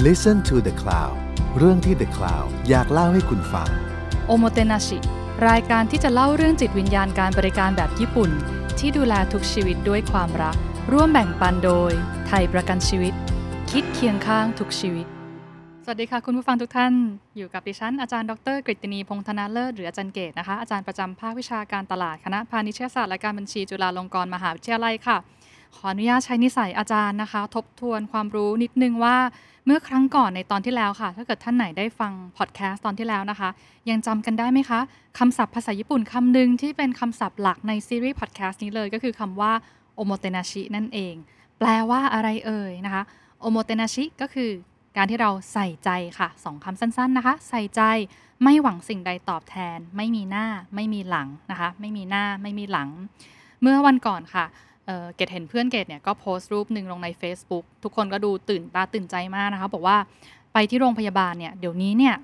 Listen to the Cloud เรื่องที่ The Cloud อยากเล่าให้คุณฟัง โอโมเตนาชิรายการที่จะเล่าเรื่องจิตวิญญาณการบริการแบบญี่ปุ่น ที่ดูแลทุกชีวิตด้วยความรัก ร่วมแบ่งปันโดย ไทยประกันชีวิต คิดเคียงข้างทุกชีวิต สวัสดีค่ะคุณผู้ฟังทุกท่าน อยู่กับดิฉันอาจารย์ดรกฤตินีพงษ์ธนาเลิศหรืออาจารย์เกตนะคะอาจารย์ประจำภาควิชาการตลาดคณะพาณิชยศาสตร์และการบัญชีจุฬาลงกรณ์มหาวิทยาลัยค่ะ ขออนุญาตใช้นิสัยอาจารย์นะคะ ทบทวนความรู้นิดนึงว่าเมื่อครั้งก่อนในตอนที่แล้วค่ะ ถ้าเกิดท่านไหนได้ฟังพอดแคสต์ตอนที่แล้วนะคะ ยังจำกันได้ไหมคะคำศัพท์ภาษาญี่ปุ่นคำหนึ่งที่เป็นคำศัพท์หลักในซีรีส์พอดแคสต์นี้เลยก็คือคำว่าโอโมเตนาชินั่นเอง แปลว่าอะไรเอ่ยนะคะโอโมเตนาชิก็คือการที่เราใส่ใจค่ะสองคำสั้นๆนะคะ ใส่ใจไม่หวังสิ่งใดตอบแทน ไม่มีหน้า ไม่มีหลังนะคะ ไม่มีหน้าไม่มีหลัง เมื่อวันก่อนค่ะ เกดเห็นเพื่อนเกดเนี่ยก็โพสต์รูปหนึ่งลงใน Facebook ทุกคนก็ดูตื่นตาตื่นใจมากนะคะ บอกว่าไปที่โรงพยาบาลเนี่ยเดี๋ยวนี้เนี่ย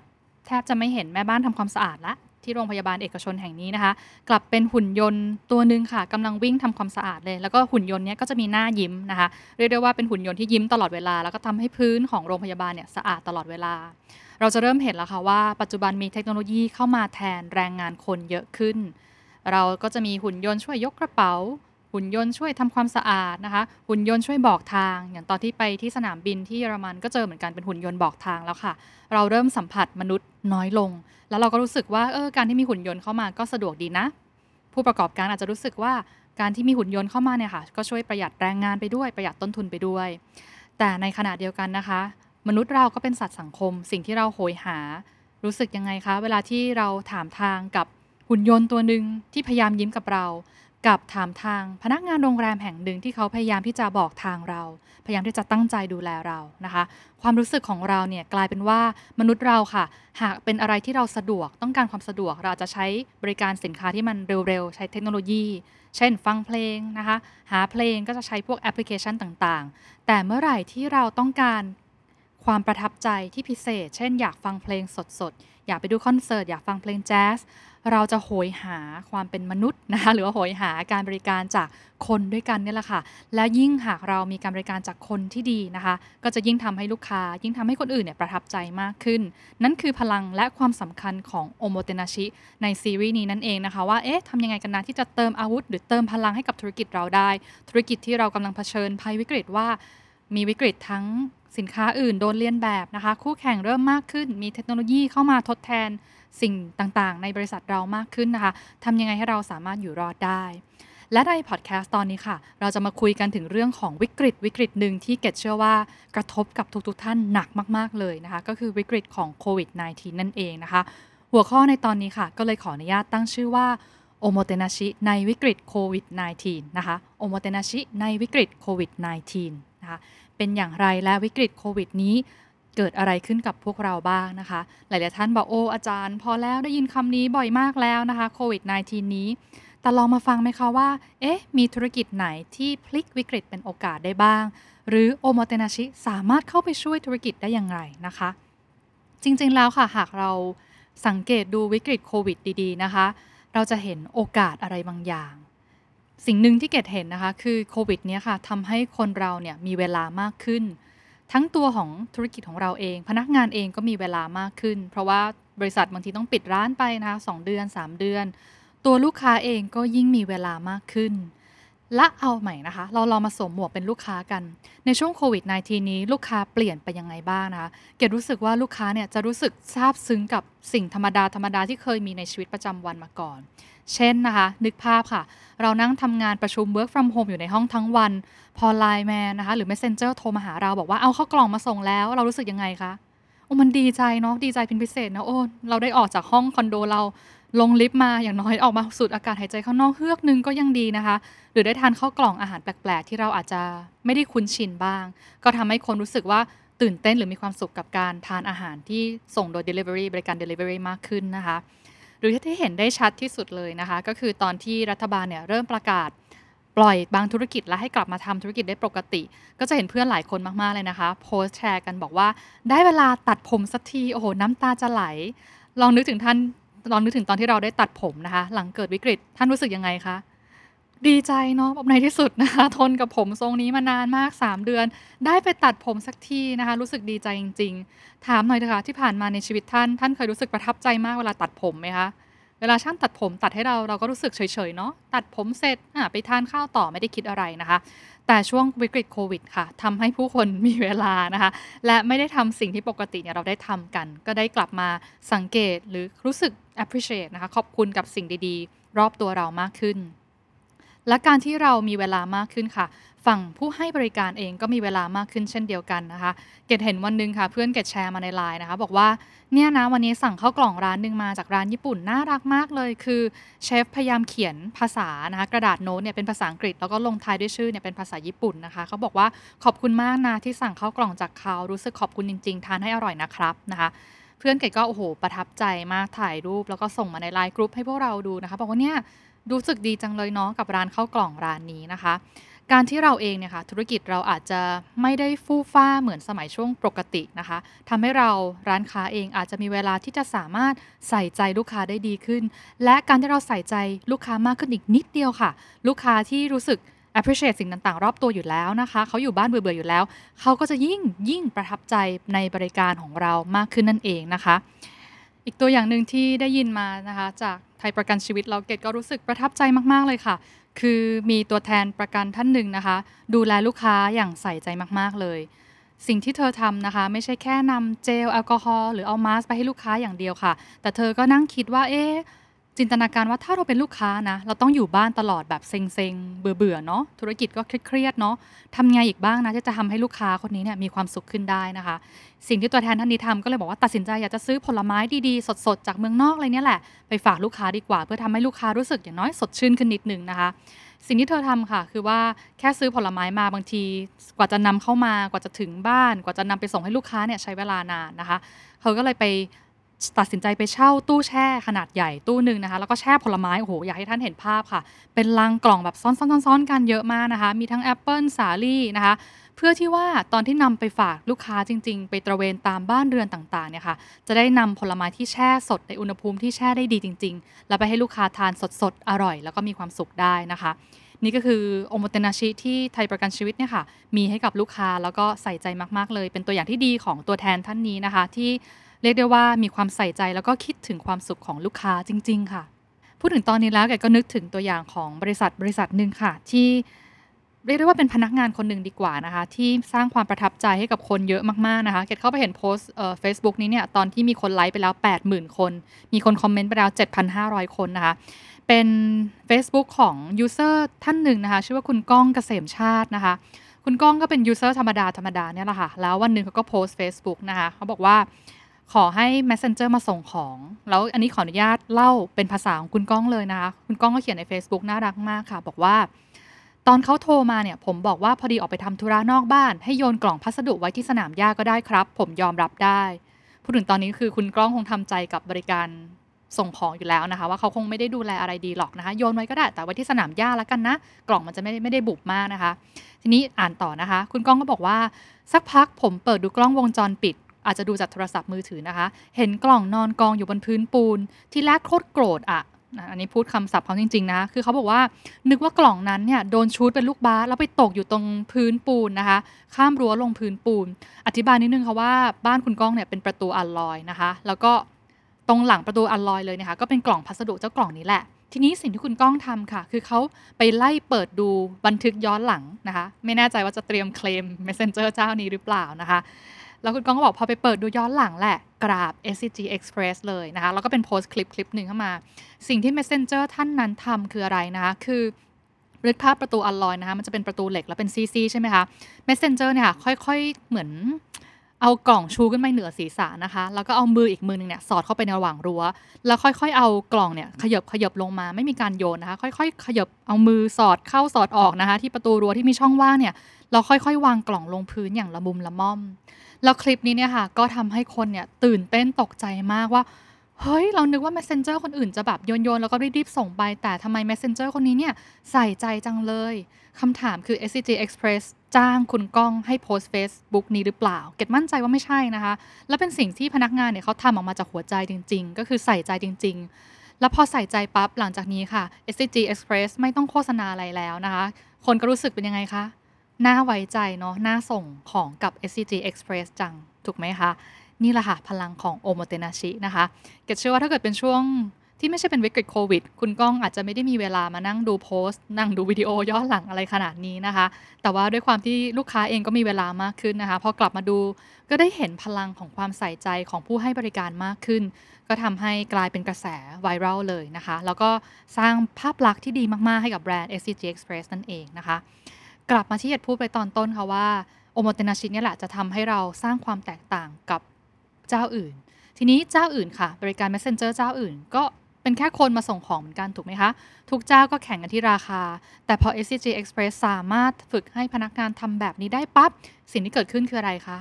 แทบจะไม่เห็นแม่บ้านทำความสะอาดละที่โรงพยาบาลเอกชนแห่งนี้นะคะ กลับเป็นหุ่นยนต์ตัวหนึ่งค่ะกำลังวิ่งทำความสะอาดเลย แล้วก็หุ่นยนต์เนี้ยก็จะมีหน้ายิ้มนะคะ เรียกได้ว่าเป็นหุ่นยนต์ที่ยิ้มตลอดเวลา แล้วก็ทำให้พื้นของโรงพยาบาลเนี่ยสะอาดตลอดเวลา เราจะเริ่มเห็นแล้วค่ะว่าปัจจุบันมีเทคโนโลยีเข้ามาแทนแรงงานคนเยอะขึ้น เราก็จะมีหุ่นยนต์ช่วยยกกระเป๋า หุ่นยนต์ช่วยทำความสะอาดนะคะ หุ่นยนต์ช่วยบอกทาง อย่างตอนที่ไปที่สนามบินที่เยอรมันก็เจอเหมือนกันเป็นหุ่นยนต์บอกทางแล้วค่ะ เราเริ่มสัมผัสมนุษย์น้อยลง แล้วเราก็รู้สึกว่าเออการที่มีหุ่นยนต์เข้ามาก็สะดวกดีนะ ผู้ประกอบการอาจจะรู้สึกว่าการที่มีหุ่นยนต์เข้ามาเนี่ยค่ะ ก็ช่วยประหยัดแรงงานไปด้วยประหยัดต้นทุนไปด้วย แต่ในขณะเดียวกันนะคะ มนุษย์เราก็เป็นสัตว์สังคม สิ่งที่เราโหยหา รู้สึกยังไงคะ เวลาที่เราถามทางกับหุ่นยนต์ตัวหนึ่งที่พยายามยิ้มกับเรา กับถามทางพนักงานโรงแรมแห่งหนึ่งที่เขาพยายามที่จะบอกทางเรา พยายามที่จะตั้งใจดูแลเรานะคะ ความรู้สึกของเราเนี่ยกลายเป็นว่ามนุษย์เราค่ะ หากเป็นอะไรที่เราสะดวกต้องการความสะดวกเราอาจจะใช้บริการสินค้าที่มันเร็วๆ ใช้เทคโนโลยี เช่น ฟังเพลงนะคะ หาเพลงก็จะใช้พวกแอปพลิเคชันต่างๆ แต่เมื่อไหร่ที่เราต้องการความประทับใจที่พิเศษ เช่น อยากฟังเพลงสดๆ อยากไปดูคอนเสิร์ต อยากฟังเพลงแจ๊ส เราจะโหยหาความเป็นมนุษย์นะคะหรือว่าโหยหาการบริการจากคนด้วยกันเนี่ยแหละค่ะ และยิ่งหากเรามีการบริการจากคนที่ดีนะคะ ก็จะยิ่งทำให้ลูกค้า ยิ่งทำให้คนอื่นเนี่ยประทับใจมากขึ้น นั่นคือพลังและความสำคัญของโอโมเตนาชิในซีรีส์นี้นั่นเองนะคะว่าเอ๊ะทำยังไงกันนะที่จะเติมอาวุธ หรือเติมพลังให้กับธุรกิจเราได้ ธุรกิจที่เรากำลังเผชิญภัยวิกฤตว่ามีวิกฤตทั้ง สินค้าอื่นโดนเลียนแบบนะคะ คู่แข่งเริ่มมากขึ้น มีเทคโนโลยีเข้ามาทดแทนสิ่งต่างๆ ในบริษัทเรามากขึ้นนะคะทำยังไงให้เราสามารถอยู่รอดได้ และในพอดแคสต์ตอนนี้ค่ะ เราจะมาคุยกันถึงเรื่องของวิกฤต วิกฤตหนึ่งที่เกดเชื่อว่ากระทบกับทุกๆท่านหนักมากๆเลยนะคะ ก็คือวิกฤตของโควิด -19 นั่นเองนะคะ หัวข้อในตอนนี้ค่ะ ก็เลยขออนุญาตตั้งชื่อว่าおもてなし ในวิกฤตโควิด -19 นะคะ おもてなし ในวิกฤตโควิด -19 นะคะ เป็นอย่างไรและวิกฤตโควิดนี้เกิดอะไรขึ้นกับพวกเราบ้างนะคะ หลาย ๆ ท่านบอกโอ้อาจารย์ พอแล้วได้ยินคำนี้บ่อยมากแล้วนะคะโควิด -19 นี้ แต่ลองมาฟังไหมคะว่า เอ๊ะ มีธุรกิจไหนที่พลิกวิกฤตเป็นโอกาสได้บ้าง หรือおもてなし สามารถเข้าไปช่วยธุรกิจได้อย่างไรนะคะ จริง ๆ แล้วค่ะ หากเราสังเกตดูวิกฤตโควิดดี ๆ นะคะ เราจะเห็นโอกาสอะไรบางอย่าง สิ่งหนึ่งที่เกดเห็นนะคะ คือโควิดเนี้ยค่ะทำให้คนเราเนี่ยมีเวลามากขึ้น ทั้งตัวของธุรกิจของเราเอง พนักงานเองก็มีเวลามากขึ้น เพราะว่าบริษัทบางทีต้องปิดร้านไปนะคะสองเดือน 3 เดือน ตัวลูกค้าเองก็ยิ่งมีเวลามากขึ้น และเอาใหม่นะคะ เราลองมาสวมหมวกเป็นลูกค้ากัน ในช่วงโควิด -19 นี้ลูกค้าเปลี่ยนไปยังไงบ้างนะคะเกดรู้สึกว่าลูกค้าเนี่ยจะรู้สึกซาบซึ้งกับสิ่งธรรมดาธรรมดาที่เคยมีในชีวิตประจำวันมาก่อน เช่นนะคะ นึกภาพค่ะ เรานั่งทำงานประชุม work from home อยู่ในห้องทั้งวัน พอไลน์แมนนะคะ หรือ messenger โทรมาหาเราบอกว่าเอาเข้ากล่องมาส่งแล้ว เรารู้สึกยังไงคะโอ้มันดีใจเนาะดีใจเป็นพิเศษนะโอ้เราได้ออกจากห้องคอนโดเราลงลิฟต์มาอย่างน้อยออกมาสูดอากาศหายใจข้างนอกเฮือกนึงก็ยังดีนะคะ หรือได้ทานข้าวกล่องอาหารแปลก ๆ ที่เราอาจจะไม่ได้คุ้นชินบ้าง ก็ทำให้คนรู้สึกว่าตื่นเต้นหรือมีความสุขกับการทานอาหารที่ส่งโดย Delivery บริการ Delivery มากขึ้นนะคะ หรือที่เห็นได้ชัดที่สุดเลยนะคะ ก็คือตอนที่รัฐบาลเนี่ยเริ่มประกาศปล่อยบางธุรกิจและให้กลับมาทำธุรกิจได้ปกติ ก็จะเห็นเพื่อนหลายคนมากๆเลยนะคะ โพสต์แชร์กันบอกว่าได้เวลาตัดผมสักทีโอ้โหน้ำตาจะไหล ลองนึกถึงท่านลองนึกถึงตอนที่เราได้ตัดผมนะคะ หลังเกิดวิกฤตท่านรู้สึกยังไงคะ ดีใจเนาะแบบในที่สุดนะคะ ทนกับผมทรงนี้มานานมาก 3 เดือน ได้ไปตัดผมสักทีนะคะ รู้สึกดีใจจริง ๆ ถามหน่อยเถอะค่ะที่ผ่านมาในชีวิตท่าน ท่านเคยรู้สึกประทับใจมากเวลาตัดผมไหมคะ เวลาช่างตัดผมตัดให้เราเราก็รู้สึกเฉยๆเนาะตัดผมเสร็จอะไปทานข้าวต่อไม่ได้คิดอะไรนะคะ แต่ช่วงวิกฤตโควิดค่ะทำให้ผู้คนมีเวลานะคะ และไม่ได้ทำสิ่งที่ปกติเนี่ยเราได้ทำกัน ก็ได้กลับมาสังเกตหรือรู้สึก appreciate นะคะขอบคุณกับสิ่งดีๆ รอบตัวเรามากขึ้น และการที่เรามีเวลามากขึ้นค่ะ ฝั่งผู้ให้บริการเองก็มีเวลามากขึ้นเช่นเดียวกันนะคะ เกดเห็นวันหนึงค่ะ เพื่อนเกดแชร์มาในไลน์นะคะ บอกว่าเนี่ยนะวันนี้สั่งข้าวกล่องร้านหนึ่งมาจากร้านญี่ปุ่นน่ารักมากเลย คือเชฟพยายามเขียนภาษานะคะกระดาษโน้ตเนี่ยเป็นภาษาอังกฤษแล้วก็ลงท้ายด้วยชื่อเนี่ยเป็นภาษาญี่ปุ่นนะคะเขาบอกว่าขอบคุณมากนะที่สั่งข้าวกล่องจากเขารู้สึกขอบคุณจริง ๆ ทานให้อร่อยนะครับนะคะเพื่อนเกดก็โอ้โหประทับใจมากถ่ายรูป แล้วก็ส่งมาในไลน์กรุ๊ปให้พวกเราดูนะคะบอกว่าเนี่ย รู้สึกดีจังเลยเนาะกับร้านข้าวกล่องร้านนี้นะคะ การที่เราเองเนี่ยค่ะธุรกิจเราอาจจะไม่ได้ฟู่ฟ้าเหมือนสมัยช่วงปกตินะคะทำให้เราร้านค้าเองอาจจะมีเวลาที่จะสามารถใส่ใจลูกค้าได้ดีขึ้น และการที่เราใส่ใจลูกค้ามากขึ้นอีกนิดเดียวค่ะ ลูกค้าที่รู้สึก appreciate สิ่งต่างๆ รอบตัวอยู่แล้วนะคะ เขาอยู่บ้านเบื่อๆอยู่แล้ว เขาก็จะยิ่งยิ่งประทับใจในบริการของเรามากขึ้นนั่นเองนะคะ อีกตัวอย่างหนึ่งที่ได้ยินมานะคะจากไทยประกันชีวิตเราเกตก็รู้สึกประทับใจมาก ๆ เลยค่ะ คือมีตัวแทนประกันท่านหนึ่งนะคะ ดูแลลูกค้าอย่างใส่ใจมาก ๆ เลย สิ่งที่เธอทำนะคะ ไม่ใช่แค่นำเจลแอลกอฮอล์หรือเอามาสก์ไปให้ลูกค้าอย่างเดียวค่ะ แต่เธอก็นั่งคิดว่าเอ๊ะ จินตนาการว่าถ้าเราเป็นลูกค้านะ เราต้องอยู่บ้านตลอดแบบเซ็งๆ เบื่อๆเนาะธุรกิจก็เครียดๆเนาะทำไงอีกบ้างนะที่จะทำให้ลูกค้าคนนี้เนี่ยมีความสุขขึ้นได้นะคะ สิ่งที่ตัวแทนท่านนี้ทำก็เลยบอกว่าตัดสินใจอยากจะซื้อผลไม้ดีๆ สดๆ จากเมืองนอกเลยเนี่ยแหละไปฝากลูกค้าดีกว่า เพื่อทำให้ลูกค้ารู้สึกอย่างน้อยสดชื่นขึ้นนิดนึงนะคะ สิ่งที่เธอทำค่ะ คือว่าแค่ซื้อผลไม้มาบางที กว่าจะนำเข้ามากว่าจะถึงบ้าน กว่าจะนำไปส่งให้ลูกค้าเนี่ยใช้เวลานานนะคะเขาก็เลยไป ตัดสินใจไปเช่าตู้แช่ขนาดใหญ่ตู้หนึ่งนะคะ แล้วก็แช่ผลไม้โอ้โหอยากให้ท่านเห็นภาพค่ะ เป็นลังกล่องแบบซ้อนๆๆๆกันเยอะมากนะคะ มีทั้งแอปเปิลสาลี่นะคะเพื่อที่ว่าตอนที่นำไปฝากลูกค้าจริง ๆ ไปตระเวนตามบ้านเรือนต่างๆเนี่ยค่ะจะได้นำผลไม้ที่แช่สดในอุณหภูมิที่แช่ได้ดีจริง ๆ แล้วไปให้ลูกค้าทานสดๆ อร่อย แล้วก็มีความสุขได้นะคะ นี่ก็คือโอมเตนาชิที่ไทยประกันชีวิตเนี่ยค่ะมีให้กับลูกค้าแล้วก็ใส่ใจมากๆเลย เป็นตัวอย่างที่ดีของตัวแทนท่านนี้นะคะ ที่ เรียกได้ว่ามีความใส่ใจแล้วก็คิดถึงความสุขของลูกค้าจริง ๆ ค่ะ พูดถึงตอนนี้แล้วเกดก็นึกถึงตัวอย่างของบริษัทบริษัทหนึ่งค่ะ ที่เรียกได้ว่าเป็นพนักงานคนหนึ่งดีกว่านะคะ ที่สร้างความประทับใจให้กับคนเยอะมากๆนะคะเกดเข้าไปเห็นโพสต์เฟซบุ๊กนี้เนี่ยตอนที่มีคนไลค์ไปแล้ว 80,000 คน มีคน comment ไปแล้ว 7,500 คนนะคะเป็น Facebook ของ user ท่านหนึ่งนะคะชื่อว่าคุณก้องเกษมชาตินะคะคุณก้องก็เป็น user ธรรมดาธรรมดาเนี่ยแหละค่ะแล้ววันหนึ่งเขาก็โพสต์ Facebook นะคะเขาบอกว่า ขอให้ Messenger มาส่งของ แล้วอันนี้ขออนุญาตเล่าเป็นภาษาของคุณก้องเลยนะคะคุณก้องก็เขียนใน Facebook น่ารักมากค่ะ บอกว่า ตอนเขาโทรมาเนี่ย ผมบอกว่าพอดีออกไปทำธุระนอกบ้าน ให้โยนกล่องพัสดุไว้ที่สนามหญ้าก็ได้ครับ ผมยอมรับได้พูดถึงตอนนี้คือคุณก้องคงทำใจกับบริการส่งของอยู่แล้วนะคะ ว่าเขาคงไม่ได้ดูแลอะไรดีหรอกนะคะ โยนไว้ก็ได้แต่ไว้ที่สนามหญ้าแล้วกันนะ กล่องมันจะไม่ได้ไม่ได้บุบมากนะคะ ทีนี้อ่านต่อนะคะ คุณก้องก็บอกว่า สักพักผมเปิดดูกล้องวงจรปิด อาจจะดูจากโทรศัพท์มือถือนะคะ เห็นกล่องนอนกองอยู่บนพื้นปูน ที่แรกโคตรโกรธอะนะอันนี้พูดคำศัพท์เขาจริง ๆ นะ คือเขาบอกว่า นึกว่ากล่องนั้นเนี่ยโดนชูดเป็นลูกบาสแล้วไปตกอยู่ตรงพื้นปูนนะคะ ข้ามรั้วลงพื้นปูน อธิบายนิดนึงค่ะว่าบ้านคุณก้องเนี่ยเป็นประตูอัลลอยนะคะ แล้วก็ตรงหลังประตูอัลลอยเลยนะคะ ก็เป็นกล่องพัสดุเจ้ากล่องนี้แหละ ทีนี้สิ่งที่คุณก้องทำค่ะ คือเขาไปไล่เปิดดูบันทึกย้อนหลังนะคะ ไม่แน่ใจว่าจะเตรียมเคลม Messenger เจ้านี้หรือเปล่านะคะ แล้วคุณก้องก็บอกพอไปเปิดดูย้อนหลังแหละกราบ SCG Express เลยนะคะ แล้วก็เป็นโพสต์คลิปคลิปหนึ่งเข้ามา สิ่งที่ Messenger ท่านนั้นทำคืออะไรนะคะ คือรึกภาพประตูอัลลอยนะคะ มันจะเป็นประตูเหล็กแล้วเป็นซีๆใช่ไหมคะ Messenger เนี่ยค่ะค่อยๆ เหมือน เอากล่องชูขึ้นไปเหนือศีรษะนะคะ แล้วก็เอามืออีกมือหนึงเนี่ยสอดเข้าไปในระหว่างรั้ว แล้วค่อยๆ เอากล่องเนี่ยขยบขยบลงมาไม่มีการโยนนะคะ ค่อยๆ ขยบเอามือสอดเข้าสอดออกนะคะ ที่ประตูรั้วที่มีช่องว่างเนี่ยเราค่อยๆ วางกล่องลงพื้นอย่างละมุมละม่อม แล้วคลิปนี้เนี่ยค่ะก็ทำให้คนเนี่ยตื่นเต้นตกใจมากว่า เฮ้ย เรานึกว่า Messenger คนอื่นจะแบบโยน ๆ แล้วก็รีบ ๆ ส่งไป แต่ทำไม Messenger คนนี้เนี่ยใส่ใจจังเลย คำถามคือ SCG Express จ้างคุณก้องให้โพสต์ Facebook นี้หรือเปล่า เกดมั่นใจว่าไม่ใช่นะคะ และเป็นสิ่งที่พนักงานเนี่ยเขาทำออกมาจากหัวใจจริง ๆ ก็คือใส่ใจจริง ๆ แล้วพอใส่ใจปั๊บหลังจากนี้ค่ะ SCG Express ไม่ต้องโฆษณาอะไรแล้วนะคะ คนก็รู้สึกเป็นยังไงคะ น่าไว้ใจเนาะ น่าส่งของกับ SCG Express จัง ถูกไหมคะ นี่แหละค่ะ พลังของโอโมเตนาชินะคะเกดเชื่อว่าถ้าเกิดเป็นช่วงที่ไม่ใช่เป็นวิกฤตโควิด คุณก้องอาจจะไม่ได้มีเวลามานั่งดูโพสต์ นั่งดูวิดีโอย้อนหลังอะไรขนาดนี้นะคะ แต่ว่าด้วยความที่ลูกค้าเองก็มีเวลามากขึ้นนะคะ พอกลับมาดูก็ได้เห็นพลังของความใส่ใจของผู้ให้บริการมากขึ้น ก็ทำให้กลายเป็นกระแสไวรัลเลยนะคะ แล้วก็สร้างภาพลักษณ์ที่ดีมากๆให้กับแบรนด์ SCG Express นั่นเองนะคะ กลับมาที่เหตุพูดไปตอนต้นค่ะว่าโอโมเตนาชิเนี่ยแหละจะทำให้เราสร้างความแตกต่างกับ เจ้าอื่น ทีนี้เจ้าอื่นค่ะ บริการ Messenger เจ้าอื่น ก็เป็นแค่คนมาส่งของเหมือนกันถูกไหมคะ ทุกเจ้าก็แข่งกันที่ราคา แต่พอ SCG Express สามารถฝึกให้พนักงานทำแบบนี้ได้ปั๊บสิ่งที่เกิดขึ้นคืออะไรคะ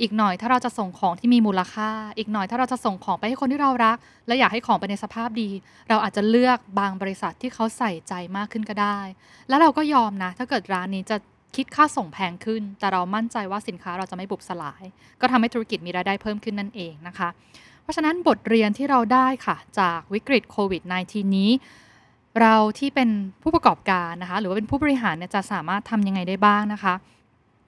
อีกหน่อยถ้าเราจะส่งของที่มีมูลค่า อีกหน่อยถ้าเราจะส่งของไปให้คนที่เรารัก และอยากให้ของไปในสภาพดี เราอาจจะเลือกบางบริษัทที่เขาใส่ใจมากขึ้นก็ได้ แล้วเราก็ยอมนะ ถ้าเกิดร้านนี้จะ คิดค่าส่งแพงขึ้น แต่เรามั่นใจว่าสินค้าเราจะไม่บุบสลาย ก็ทำให้ธุรกิจมีรายได้เพิ่มขึ้นนั่นเองนะคะ เพราะฉะนั้นบทเรียนที่เราได้ค่ะ จากวิกฤตโควิด -19 นี้ เราที่เป็นผู้ประกอบการนะคะ หรือว่าเป็นผู้บริหารเนี่ยจะสามารถทำยังไงได้บ้างนะคะ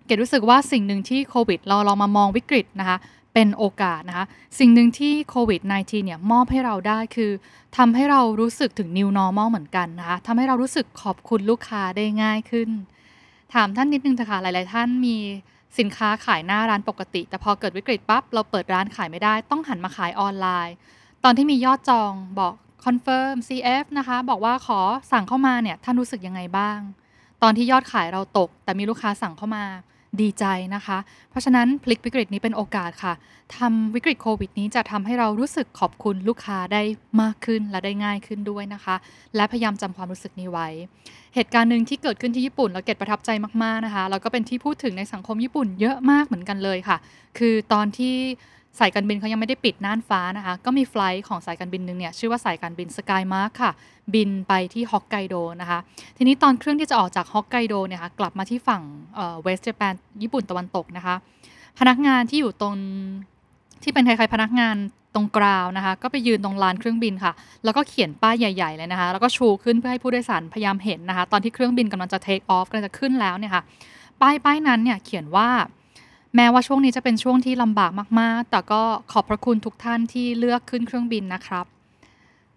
เกดรู้สึกว่าสิ่งหนึ่งที่โควิด เราลองมามองวิกฤตนะคะเป็นโอกาสนะคะ สิ่งหนึ่งที่โควิด -19 เนี่ยมอบให้เราได้คือทำให้เรารู้สึกถึง new normal เหมือนกันนะคะทำให้เรารู้สึกขอบคุณลูกค้าได้ง่ายขึ้น ถามท่านนิดนึงเถอะค่ะหลาย ๆ ท่านมีสินค้าขายหน้าร้านปกติ แต่พอเกิดวิกฤตปั๊บเราเปิดร้านขายไม่ได้ ต้องหันมาขายออนไลน์ ตอนที่มียอดจองบอก confirm CF นะคะ บอกว่าขอสั่งเข้ามาเนี่ยท่านรู้สึกยังไงบ้าง ตอนที่ยอดขายเราตก แต่มีลูกค้าสั่งเข้ามา ดีใจนะคะ เพราะฉะนั้นพลิกวิกฤตนี้เป็นโอกาสค่ะทำวิกฤตโควิดนี้จะทำให้เรารู้สึกขอบคุณลูกค้าได้มากขึ้นและได้ง่ายขึ้นด้วยนะคะ และพยายามจำความรู้สึกนี้ไว้ เหตุการณ์หนึ่งที่เกิดขึ้นที่ญี่ปุ่นแล้วเกดประทับใจมากๆนะคะแล้วก็เป็นที่พูดถึงในสังคมญี่ปุ่นเยอะมากเหมือนกันเลยค่ะ คือตอนที่ สายการบินเขายังไม่ได้ปิดน่านฟ้านะคะ ก็มี flight ของสายการบินหนึ่งเนี่ยชื่อว่าสายการบินสกายมาร์คค่ะ บินไปที่ฮอกไกโดนะคะ ทีนี้ตอนเครื่องที่จะออกจากฮอกไกโดเนี่ยค่ะกลับมาที่ฝั่ง West Japan ญี่ปุ่นตะวันตกนะคะ พนักงานที่อยู่ตรงที่เป็นใครๆพนักงานตรง ground นะคะ ก็ไปยืนตรงลานเครื่องบินค่ะ แล้วก็เขียนป้ายใหญ่ ๆ เลยนะคะ แล้วก็ชูขึ้นเพื่อให้ผู้โดยสารพยายามเห็นนะคะ ตอนที่เครื่องบินกำลังจะเทคออฟกำลังจะขึ้นแล้วเนี่ยค่ะป้ายป้ายนั้นเนี่ยเขียนว่า แม้ว่าช่วงนี้จะเป็นช่วงที่ลำบากมากๆ แต่ก็ขอบพระคุณทุกท่านที่เลือกขึ้นเครื่องบินนะครับ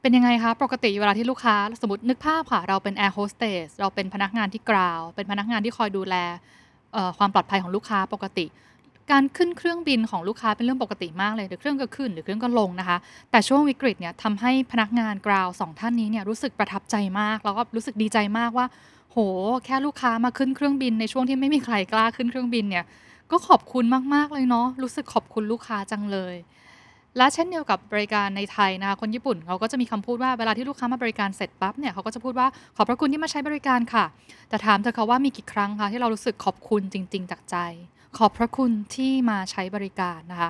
เป็นยังไงคะ ปกติเวลาที่ลูกค้า สมมตินึกภาพค่ะ เราเป็นแอร์โฮสเตส เราเป็นพนักงานที่กราว เป็นพนักงานที่คอยดูแลความปลอดภัยของลูกค้าปกติ การขึ้นเครื่องบินของลูกค้าเป็นเรื่องปกติมากเลย เดี๋ยวเครื่องก็ขึ้นเดี๋ยวเครื่องก็ลงนะคะ แต่ช่วงวิกฤตเนี่ยทำให้พนักงานกราวสองท่านนี้เนี่ยรู้สึกประทับใจมาก แล้วก็รู้สึกดีใจมากว่า โห แค่ลูกค้ามาขึ้นเครื่องบินในช่วงที่ไม่มีใครกล้าขึ้นเครื่องบินเนี่ย ก็ขอบคุณมาก ๆ เลยเนาะ รู้สึกขอบคุณลูกค้าจังเลย และเช่นเดียวกับบริการในไทยนะคะคนญี่ปุ่นเขาก็จะมีคำพูดว่าเวลาที่ลูกค้ามาบริการเสร็จปั๊บเนี่ยเขาก็จะพูดว่าขอบพระคุณที่มาใช้บริการค่ะ แต่ถามเธอค่ะว่ามีกี่ครั้งคะที่เรารู้สึกขอบคุณจริง ๆ จากใจ ขอบพระคุณที่มาใช้บริการนะคะ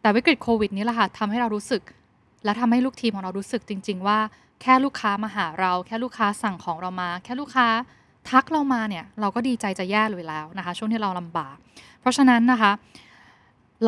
แต่วิกฤตโควิดนี้แหละค่ะทำให้เรารู้สึก และทำให้ลูกทีมของเรารู้สึกจริง ๆ ว่า แค่ลูกค้ามาหาเรา แค่ลูกค้าสั่งของเรามา แค่ลูกค้าทักเรามาเนี่ยเราก็ดีใจจะแย่เลยแล้วนะคะ ช่วงที่เราลำบาก ราะฉะนั้นนะคะ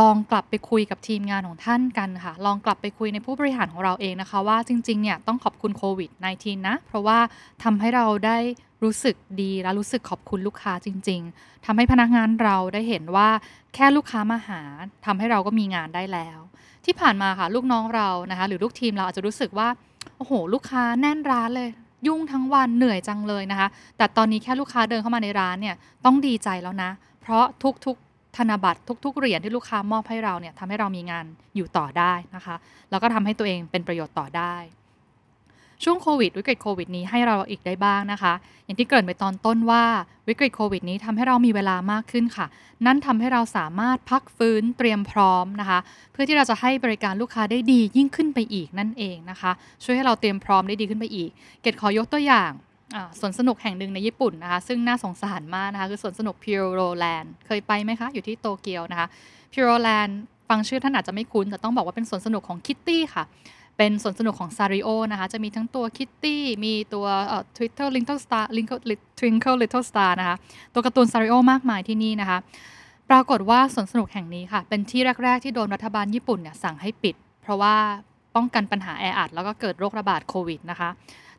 ลองกลับไปคุยกับทีมงานของท่านกันค่ะ ลองกลับไปคุยในผู้บริหารของเราเองนะคะ ว่าจริงๆเนี่ยต้องขอบคุณโควิด -19 นะ เพราะว่าทำให้เราได้รู้สึกดีและรู้สึกขอบคุณลูกค้าจริง ๆทำให้พนักงานเราได้เห็นว่าแค่ลูกค้ามาหาทำให้เราก็มีงานได้แล้ว ที่ผ่านมาค่ะลูกน้องเรานะคะ หรือลูกทีมเราอาจจะรู้สึกว่าโอ้โห ลูกค้าแน่นร้านเลยยุ่งทั้งวันเหนื่อยจังเลยนะคะ แต่ตอนนี้แค่ลูกค้าเดินเข้ามาในร้านเนี่ยต้องดีใจแล้วนะ เพราะทุกๆ ธนบัตรทุกๆเหรียญที่ลูกค้ามอบให้เราเนี่ยทำให้เรามีงานอยู่ต่อได้นะคะ แล้วก็ทำให้ตัวเองเป็นประโยชน์ต่อได้ ช่วงโควิดวิกฤตโควิดนี้ให้เราอีกได้บ้างนะคะ อย่างที่เกริ่นไปตอนต้นว่าวิกฤตโควิดนี้ทำให้เรามีเวลามากขึ้นค่ะ นั่นทำให้เราสามารถพักฟื้นเตรียมพร้อมนะคะ เพื่อที่เราจะให้บริการลูกค้าได้ดียิ่งขึ้นไปอีกนั่นเองนะคะ ช่วยให้เราเตรียมพร้อมได้ดีขึ้นไปอีก เกดขอยกตัวอย่าง สวนสนุกแห่งหนึ่งในญี่ปุ่นนะคะ ซึ่งน่าสงสารมากนะคะ คือสวนสนุกพิวโรแลนด์เคยไปไหมคะ อยู่ที่โตเกียวนะคะพิวโรแลนด์ฟังชื่อท่านอาจจะไม่คุ้น แต่ต้องบอกว่าเป็นสวนสนุกของคิตตี้ค่ะ เป็นสวนสนุกของซานริโอนะคะ จะมีทั้งตัวคิตตี้ มีตัวเอ่อ Twin Little Star Twinkle Little Star นะคะ ตัวการ์ตูนซาริโอมากมายที่นี่นะคะ ปรากฏว่าสวนสนุกแห่งนี้ค่ะ เป็นที่แรก ๆ ที่โดนรัฐบาลญี่ปุ่นเนี่ยสั่งให้ปิด เพราะว่าป้องกันปัญหาแออัดแล้วก็เกิดโรคระบาดโควิดนะคะ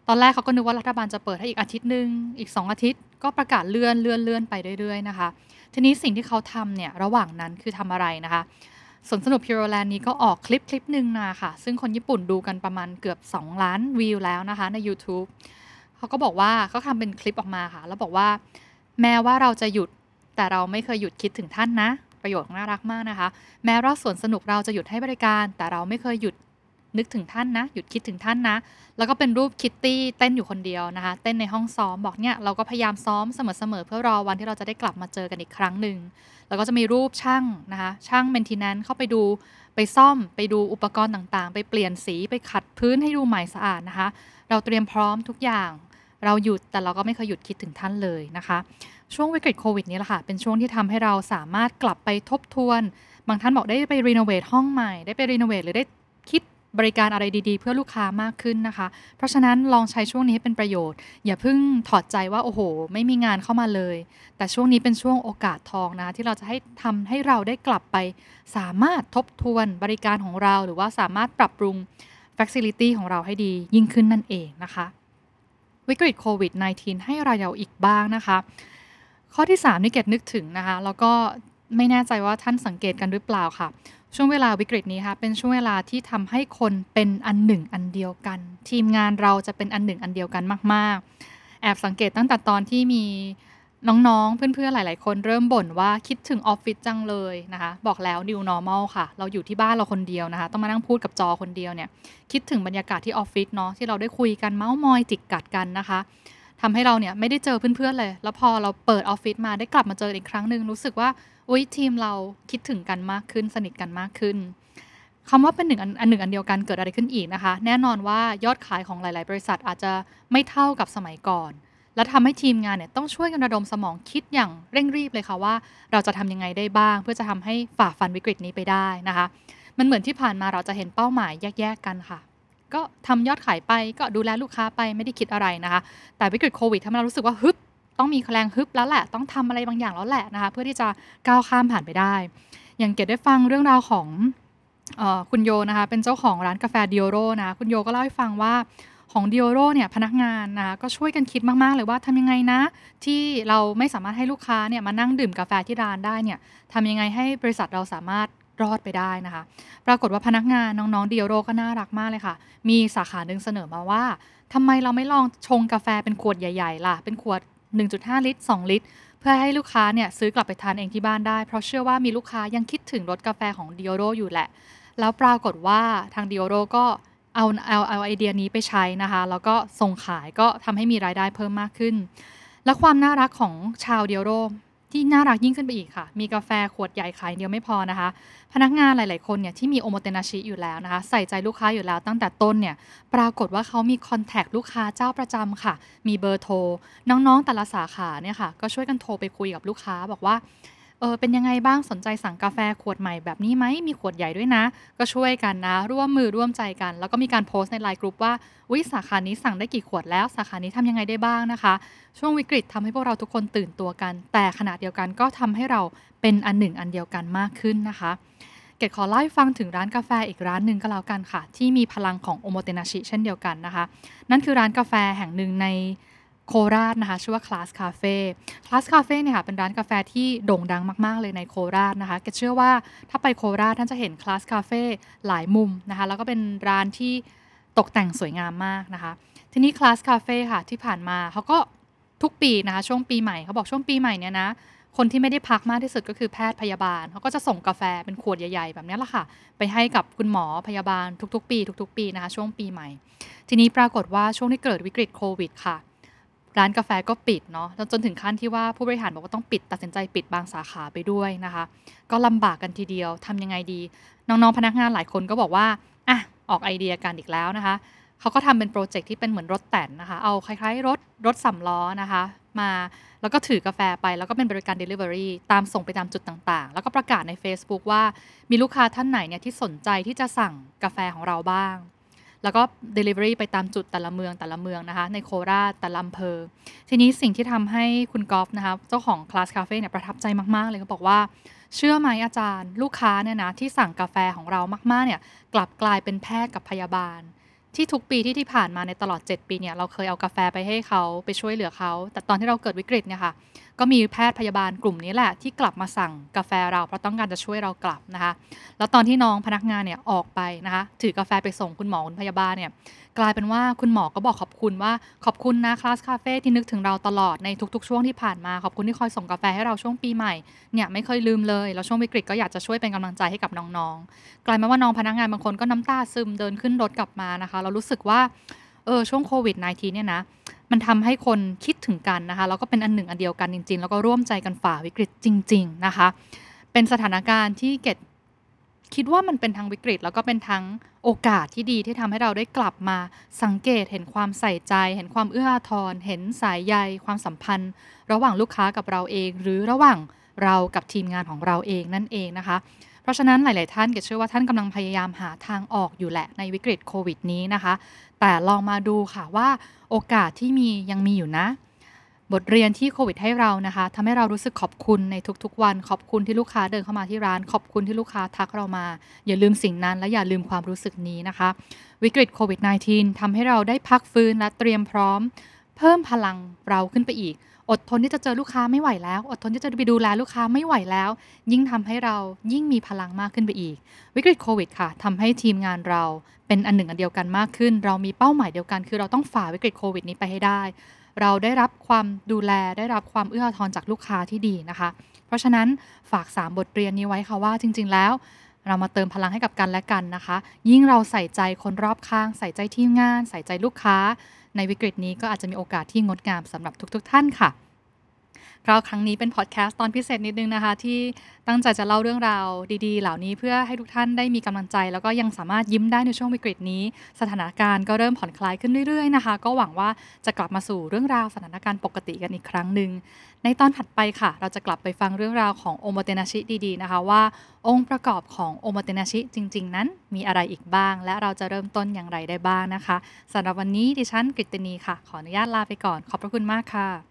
ตอนแรกเขาก็นึกว่ารัฐบาลจะเปิดให้อีกอาทิตย์หนึ่งอีก 2 อาทิตย์ ก็ประกาศเลื่อนเลื่อนเลื่อนไปเรื่อยๆนะคะ ทีนี้สิ่งที่เขาทำเนี่ยระหว่างนั้นคือทำอะไรนะคะสวนสนุกพิโรแลนด์นี้ก็ออกคลิปคลิปหนึ่งมาค่ะ ซึ่งคนญี่ปุ่นดูกันประมาณเกือบ 2 ล้านวิวแล้วนะคะใน YouTube เขาก็บอกว่าเขาทำเป็นคลิปออกมาค่ะ แล้วบอกว่า แม้ว่าเราจะหยุดแต่เราไม่เคยหยุดคิดถึงท่านนะ ประโยชน์น่ารักมากนะคะ แม้ว่าสวนสนุกเราจะหยุดให้บริการ แต่เราไม่เคยหยุด นึกถึงท่านนะ หยุดคิดถึงท่านนะ แล้วก็เป็นรูปคิตตี้เต้นอยู่คนเดียวนะคะ เต้นในห้องซ้อมบอกเนี่ยเราก็พยายามซ้อมเสมอๆเพื่อรอวันที่เราจะได้กลับมาเจอกันอีกครั้งหนึ่งแล้วก็จะมีรูปช่างนะคะ ช่างเมนทีแนนเข้าไปดูไปซ่อมไปดูอุปกรณ์ต่างๆ ไปเปลี่ยนสีไปขัดพื้นให้ดูใหม่สะอาดนะคะ เราเตรียมพร้อมทุกอย่าง เราหยุดแต่เราก็ไม่เคยหยุดคิดถึงท่านเลยนะคะ ช่วงวิกฤตโควิดนี้แหละค่ะเป็นช่วงที่ทำให้เราสามารถกลับไปทบทวน บางท่านบอกได้ไปรีโนเวทห้องใหม่ได้ไปรีโนเวทหรือได้ บริการอะไรดีๆ เพื่อลูกค้ามากขึ้นนะคะ เพราะฉะนั้นลองใช้ช่วงนี้ให้เป็นประโยชน์ อย่าเพิ่งถอดใจว่าโอ้โห ไม่มีงานเข้ามาเลย แต่ช่วงนี้เป็นช่วงโอกาสทองนะ ที่เราจะให้ทำให้เราได้กลับไป สามารถทบทวนบริการของเราหรือว่าสามารถปรับปรุง Facility ของเราให้ดียิ่งขึ้นนั่นเองนะคะ วิกฤตโควิด -19 ให้เราเราอีกบ้างนะคะ ข้อที่3นี่เกดนึกถึงนะคะ แล้วก็ไม่แน่ใจว่าท่านสังเกตกันหรือเปล่าค่ะ ช่วงเวลาวิกฤตนี้ค่ะเป็นช่วงเวลาที่ทำให้คนเป็นอันหนึ่งอันเดียวกัน ทีมงานเราจะเป็นอันหนึ่งอันเดียวกันมาก ๆ แอบสังเกตตั้งแต่ตอนที่มีน้องๆ เพื่อนๆ หลาย ๆ คนเริ่มบ่นว่าคิดถึงออฟฟิศจังเลยนะคะ บอกแล้ว new normal ค่ะ เราอยู่ที่บ้านเราคนเดียวนะคะ ต้องมานั่งพูดกับจอคนเดียวเนี่ย คิดถึงบรรยากาศที่ออฟฟิศเนาะที่เราได้คุยกันเมาส์มอยจิกกัดกันนะคะ ทำให้เราเนี่ยไม่ได้เจอเพื่อนๆเลย แล้วพอเราเปิดออฟฟิศมาได้กลับมาเจออีกครั้งหนึ่งรู้สึกว่าอุ้ยทีมเราคิดถึงกันมากขึ้น สนิทกันมากขึ้นคำว่าเป็นหนึ่งอันหนึ่งอันเดียวกันเกิดอะไรขึ้นอีกนะคะ แน่นอนว่ายอดขายของหลาย ๆ บริษัทอาจจะไม่เท่ากับสมัยก่อน และทำให้ทีมงานเนี่ยต้องช่วยกันระดมสมองคิดอย่างเร่งรีบเลยค่ะว่า เราจะทำยังไงได้บ้าง เพื่อจะทำให้ฝ่าฟันวิกฤตนี้ไปได้นะคะ มันเหมือนที่ผ่านมาเราจะเห็นเป้าหมายแยก ๆ กันค่ะ ก็ทำยอดขายไปก็ดูแลลูกค้าไปไม่ได้คิดอะไรนะคะ แต่วิกฤตโควิดทำให้เรารู้สึกว่าฮึบต้องมีแรงฮึบแล้วแหละ ต้องทำอะไรบางอย่างแล้วแหละนะคะ เพื่อที่จะก้าวข้ามผ่านไปได้ อย่างเกดได้ฟังเรื่องราวของออคุณโยนะคะ เป็นเจ้าของร้านกาแฟ D'Oro นะคุณโยก็เล่าให้ฟังว่าของ D'Oro เนี่ยพนักงานนะคะก็ช่วยกันคิดมาก ๆ เลยว่าทำยังไงนะ ที่เราไม่สามารถให้ลูกค้าเนี่ยมานั่งดื่มกาแฟที่ร้านได้เนี่ยทำยังไงให้บริษัทเราสามารถ รอดไปได้นะคะ ปรากฏว่าพนักงานน้องๆ D'Oro ก็น่ารักมากเลยค่ะ มีสาขาหนึ่งเสนอมาว่าทำไมเราไม่ลองชงกาแฟเป็นขวดใหญ่ ๆ ล่ะ เป็นขวด 1.5 ลิตร 2 ลิตร เพื่อให้ลูกค้าเนี่ยซื้อกลับไปทานเองที่บ้านได้ เพราะเชื่อว่ามีลูกค้ายังคิดถึงรสกาแฟของ D'Oro อยู่แหละ แล้วปรากฏว่าทาง D'Oro ก็เอาเอาเอาไอเดียนี้ไปใช้นะคะ แล้วก็ส่งขายก็ทำให้มีรายได้เพิ่มมากขึ้น และความน่ารักของชาวเดิโอโร ที่น่ารักยิ่งขึ้นไปอีกค่ะ มีกาแฟขวดใหญ่ขายเดียวไม่พอนะคะ พนักงานหลาย ๆ คนเนี่ยที่มีโอโมเตนาชิอยู่แล้วนะคะ ใส่ใจลูกค้าอยู่แล้วตั้งแต่ต้นเนี่ย ปรากฏว่าเขามีคอนแทคลูกค้าเจ้าประจำค่ะ มีเบอร์โทร น้อง ๆ แต่ละสาขาเนี่ยค่ะ ก็ช่วยกันโทรไปคุยกับลูกค้าบอกว่า เออเป็นยังไงบ้างสนใจสั่งกาแฟขวดใหม่แบบนี้ไหมมีขวดใหญ่ด้วยนะ ก็ช่วยกันนะ ร่วมมือร่วมใจกัน แล้วก็มีการโพสต์ในไลน์กลุ่มว่าวิสาขานี้สั่งได้กี่ขวดแล้ว สาขานี้ทำยังไงได้บ้างนะคะ ช่วงวิกฤตทำให้พวกเราทุกคนตื่นตัวกัน แต่ขณะเดียวกันก็ทำให้เราเป็นอันหนึ่งอันเดียวกันมากขึ้นนะคะเกดขอเล่าให้ฟังถึงร้านกาแฟอีกร้านหนึ่งก็แล้วกันค่ะ ที่มีพลังของโอโมเตนาชิเช่นเดียวกันนะคะ นั่นคือร้านกาแฟแห่งหนึ่งใน โคราชนะคะ ชื่อว่า Class Cafe Class Cafe เนี่ยค่ะเป็นร้านกาแฟที่โด่งดังมาก ๆ เลยในโคราชนะคะเกเชื่อว่าถ้าไปโคราชท่านจะเห็น Class Cafe หลายมุมนะคะแล้วก็เป็นร้านที่ตกแต่งสวยงามมากนะคะ ทีนี้ Class Cafe ค่ะที่ผ่านมาเขาก็ทุกปีนะคะช่วงปีใหม่เขาบอกช่วงปีใหม่เนี่ยนะคนที่ไม่ได้พักมากที่สุดก็คือแพทย์พยาบาลเขาก็จะส่งกาแฟเป็นขวดใหญ่ ๆ แบบนี้แหละค่ะ ไปให้กับคุณหมอพยาบาลทุก ๆ ปี ทุก ๆ ปีนะคะช่วงปีใหม่ ทีนี้ปรากฏว่าช่วงที่เกิดวิกฤตโควิดค่ะ ร้านกาแฟก็ปิดเนาะจนถึงขั้นที่ว่าผู้บริหารบอกว่าต้องปิดตัดสินใจปิดบางสาขาไปด้วยนะคะ ก็ลำบากกันทีเดียวทำยังไงดี น้องๆพนักงานหลายคนก็บอกว่าอะออกไอเดียกันอีกแล้วนะคะเขาก็ทำเป็นโปรเจกต์ที่เป็นเหมือนรถแต่นนะคะ เอาคล้ายๆ รถรถสำล้อนะคะ มาแล้วก็ถือกาแฟไปแล้วก็เป็นบริการ Delivery ตามส่งไปตามจุดต่างๆ แล้วก็ประกาศใน Facebook ว่ามีลูกค้าท่านไหนเนี่ยที่สนใจที่จะสั่งกาแฟของเราบ้าง แล้วก็ Delivery ไปตามจุดแต่ละเมืองแต่ละเมืองนะคะ ในโคราชแต่ละอำเภอ ทีนี้สิ่งที่ทำให้คุณกอล์ฟนะคะเจ้าของ Class Cafe เนี่ยประทับใจมาก ๆ เลยเขาบอกว่า เชื่อไหมอาจารย์ ลูกค้าเนี่ยนะที่สั่งกาแฟของเรามากๆเนี่ยกลับกลายเป็นแพทย์กับพยาบาลที่ทุกปีที่ที่ผ่านมาในตลอด 7 ปีเนี่ยเราเคยเอากาแฟไปให้เขาไปช่วยเหลือเขา แต่ตอนที่เราเกิดวิกฤตเนี่ยค่ะ ก็มีแพทย์พยาบาลกลุ่มนี้แหละที่กลับมาสั่งกาแฟเราเพราะต้องการจะช่วยเรากลับนะคะ แล้วตอนที่น้องพนักงานเนี่ยออกไปนะคะ ถือกาแฟไปส่งคุณหมอคุณพยาบาลเนี่ยกลายเป็นว่าคุณหมอก็บอกขอบคุณว่าขอบคุณนะคลาสคาเฟ่ที่นึกถึงเราตลอดในทุกๆ ช่วงที่ผ่านมาขอบคุณที่คอยส่งกาแฟให้เราช่วงปีใหม่เนี่ยไม่เคยลืมเลยแล้วช่วงวิกฤตก็อยากจะช่วยเป็นกำลังใจให้กับน้องๆ กลายมาว่าน้องพนักงานบางคนก็น้ำตาซึมเดินขึ้นรถกลับมานะคะ เรารู้สึกว่าเออช่วงโควิด -19 เนี่ยนะ มันทำให้คนคิดถึงกันนะคะแล้วก็เป็นอันหนึ่งอันเดียวกันจริง ๆ แล้วก็ร่วมใจกันฝ่าวิกฤตจริง ๆนะคะ เป็นสถานการณ์ที่เกดคิดว่ามันเป็นทั้งวิกฤต แล้วก็เป็นทั้งโอกาสที่ดีที่ทำให้เราได้กลับมาสังเกตเห็นความใส่ใจ เห็นความเอื้ออาทร เห็นสายใยความสัมพันธ์ ระหว่างลูกค้ากับเราเอง หรือระหว่างเรากับทีมงานของเราเองนั่นเองนะคะ เพราะฉะนั้นหลาย ๆ ท่านเกดเชื่อว่าท่านกำลังพยายามหาทางออกอยู่แหละในวิกฤตโควิดนี้นะคะ แต่ลองมาดูค่ะว่าโอกาสที่มียังมีอยู่นะ บทเรียนที่โควิดให้เรานะคะทำให้เรารู้สึกขอบคุณในทุกๆ วัน ขอบคุณที่ลูกค้าเดินเข้ามาที่ร้าน ขอบคุณที่ลูกค้าทักเรามา อย่าลืมสิ่งนั้น และอย่าลืมความรู้สึกนี้นะคะ วิกฤตโควิด -19 ทำให้เราได้พักฟื้นและเตรียมพร้อม เพิ่มพลังเราขึ้นไปอีก อดทนที่จะเจอลูกค้าไม่ไหวแล้ว อดทนที่จะไปดูแลลูกค้าไม่ไหวแล้ว ยิ่งทำให้เรายิ่งมีพลังมากขึ้นไปอีก วิกฤตโควิดค่ะทำให้ทีมงานเราเป็นอันหนึ่งอันเดียวกันมากขึ้น เรามีเป้าหมายเดียวกัน คือเราต้องฝ่าวิกฤตโควิดนี้ไปให้ได้ เราได้รับความดูแลได้รับความเอื้อทอาทรจากลูกค้าที่ดีนะคะ เพราะฉะนั้นฝาก 3 บทเรียนนี้ไว้ค่ะว่าจริง ๆ แล้วเรามาเติมพลังให้กับกันและกันนะคะ ยิ่งเราใส่ใจคนรอบข้าง ใส่ใจทีมงาน ใส่ใจลูกค้า ในวิกฤตนี้ก็อาจจะมีโอกาสที่งดงามสำหรับทุก ๆ ท่านค่ะ คราวครั้งนี้เป็นพอดแคสต์ตอนพิเศษนิดนึงนะคะ ที่ตั้งใจจะเล่าเรื่องราวดีๆ เหล่านี้เพื่อให้ทุกท่านได้มีกำลังใจ แล้วก็ยังสามารถยิ้มได้ในช่วงวิกฤตนี้ สถานการณ์ก็เริ่มผ่อนคลายขึ้นเรื่อยๆนะคะ ก็หวังว่าจะกลับมาสู่เรื่องราวสถานการณ์ปกติกันอีกครั้งหนึ่งในตอนถัดไปค่ะ เราจะกลับไปฟังเรื่องราวของโอโมเตนาชิดีๆนะคะว่า องค์ประกอบของโอโมเตนาชิจริง ๆ นั้นมีอะไรอีกบ้าง และเราจะเริ่มต้นอย่างไรได้บ้างนะคะสำหรับวันนี้ดิฉันกฤตินีค่ะ ขออนุญาตลาไปก่อน ขอบพระคุณมากค่ะ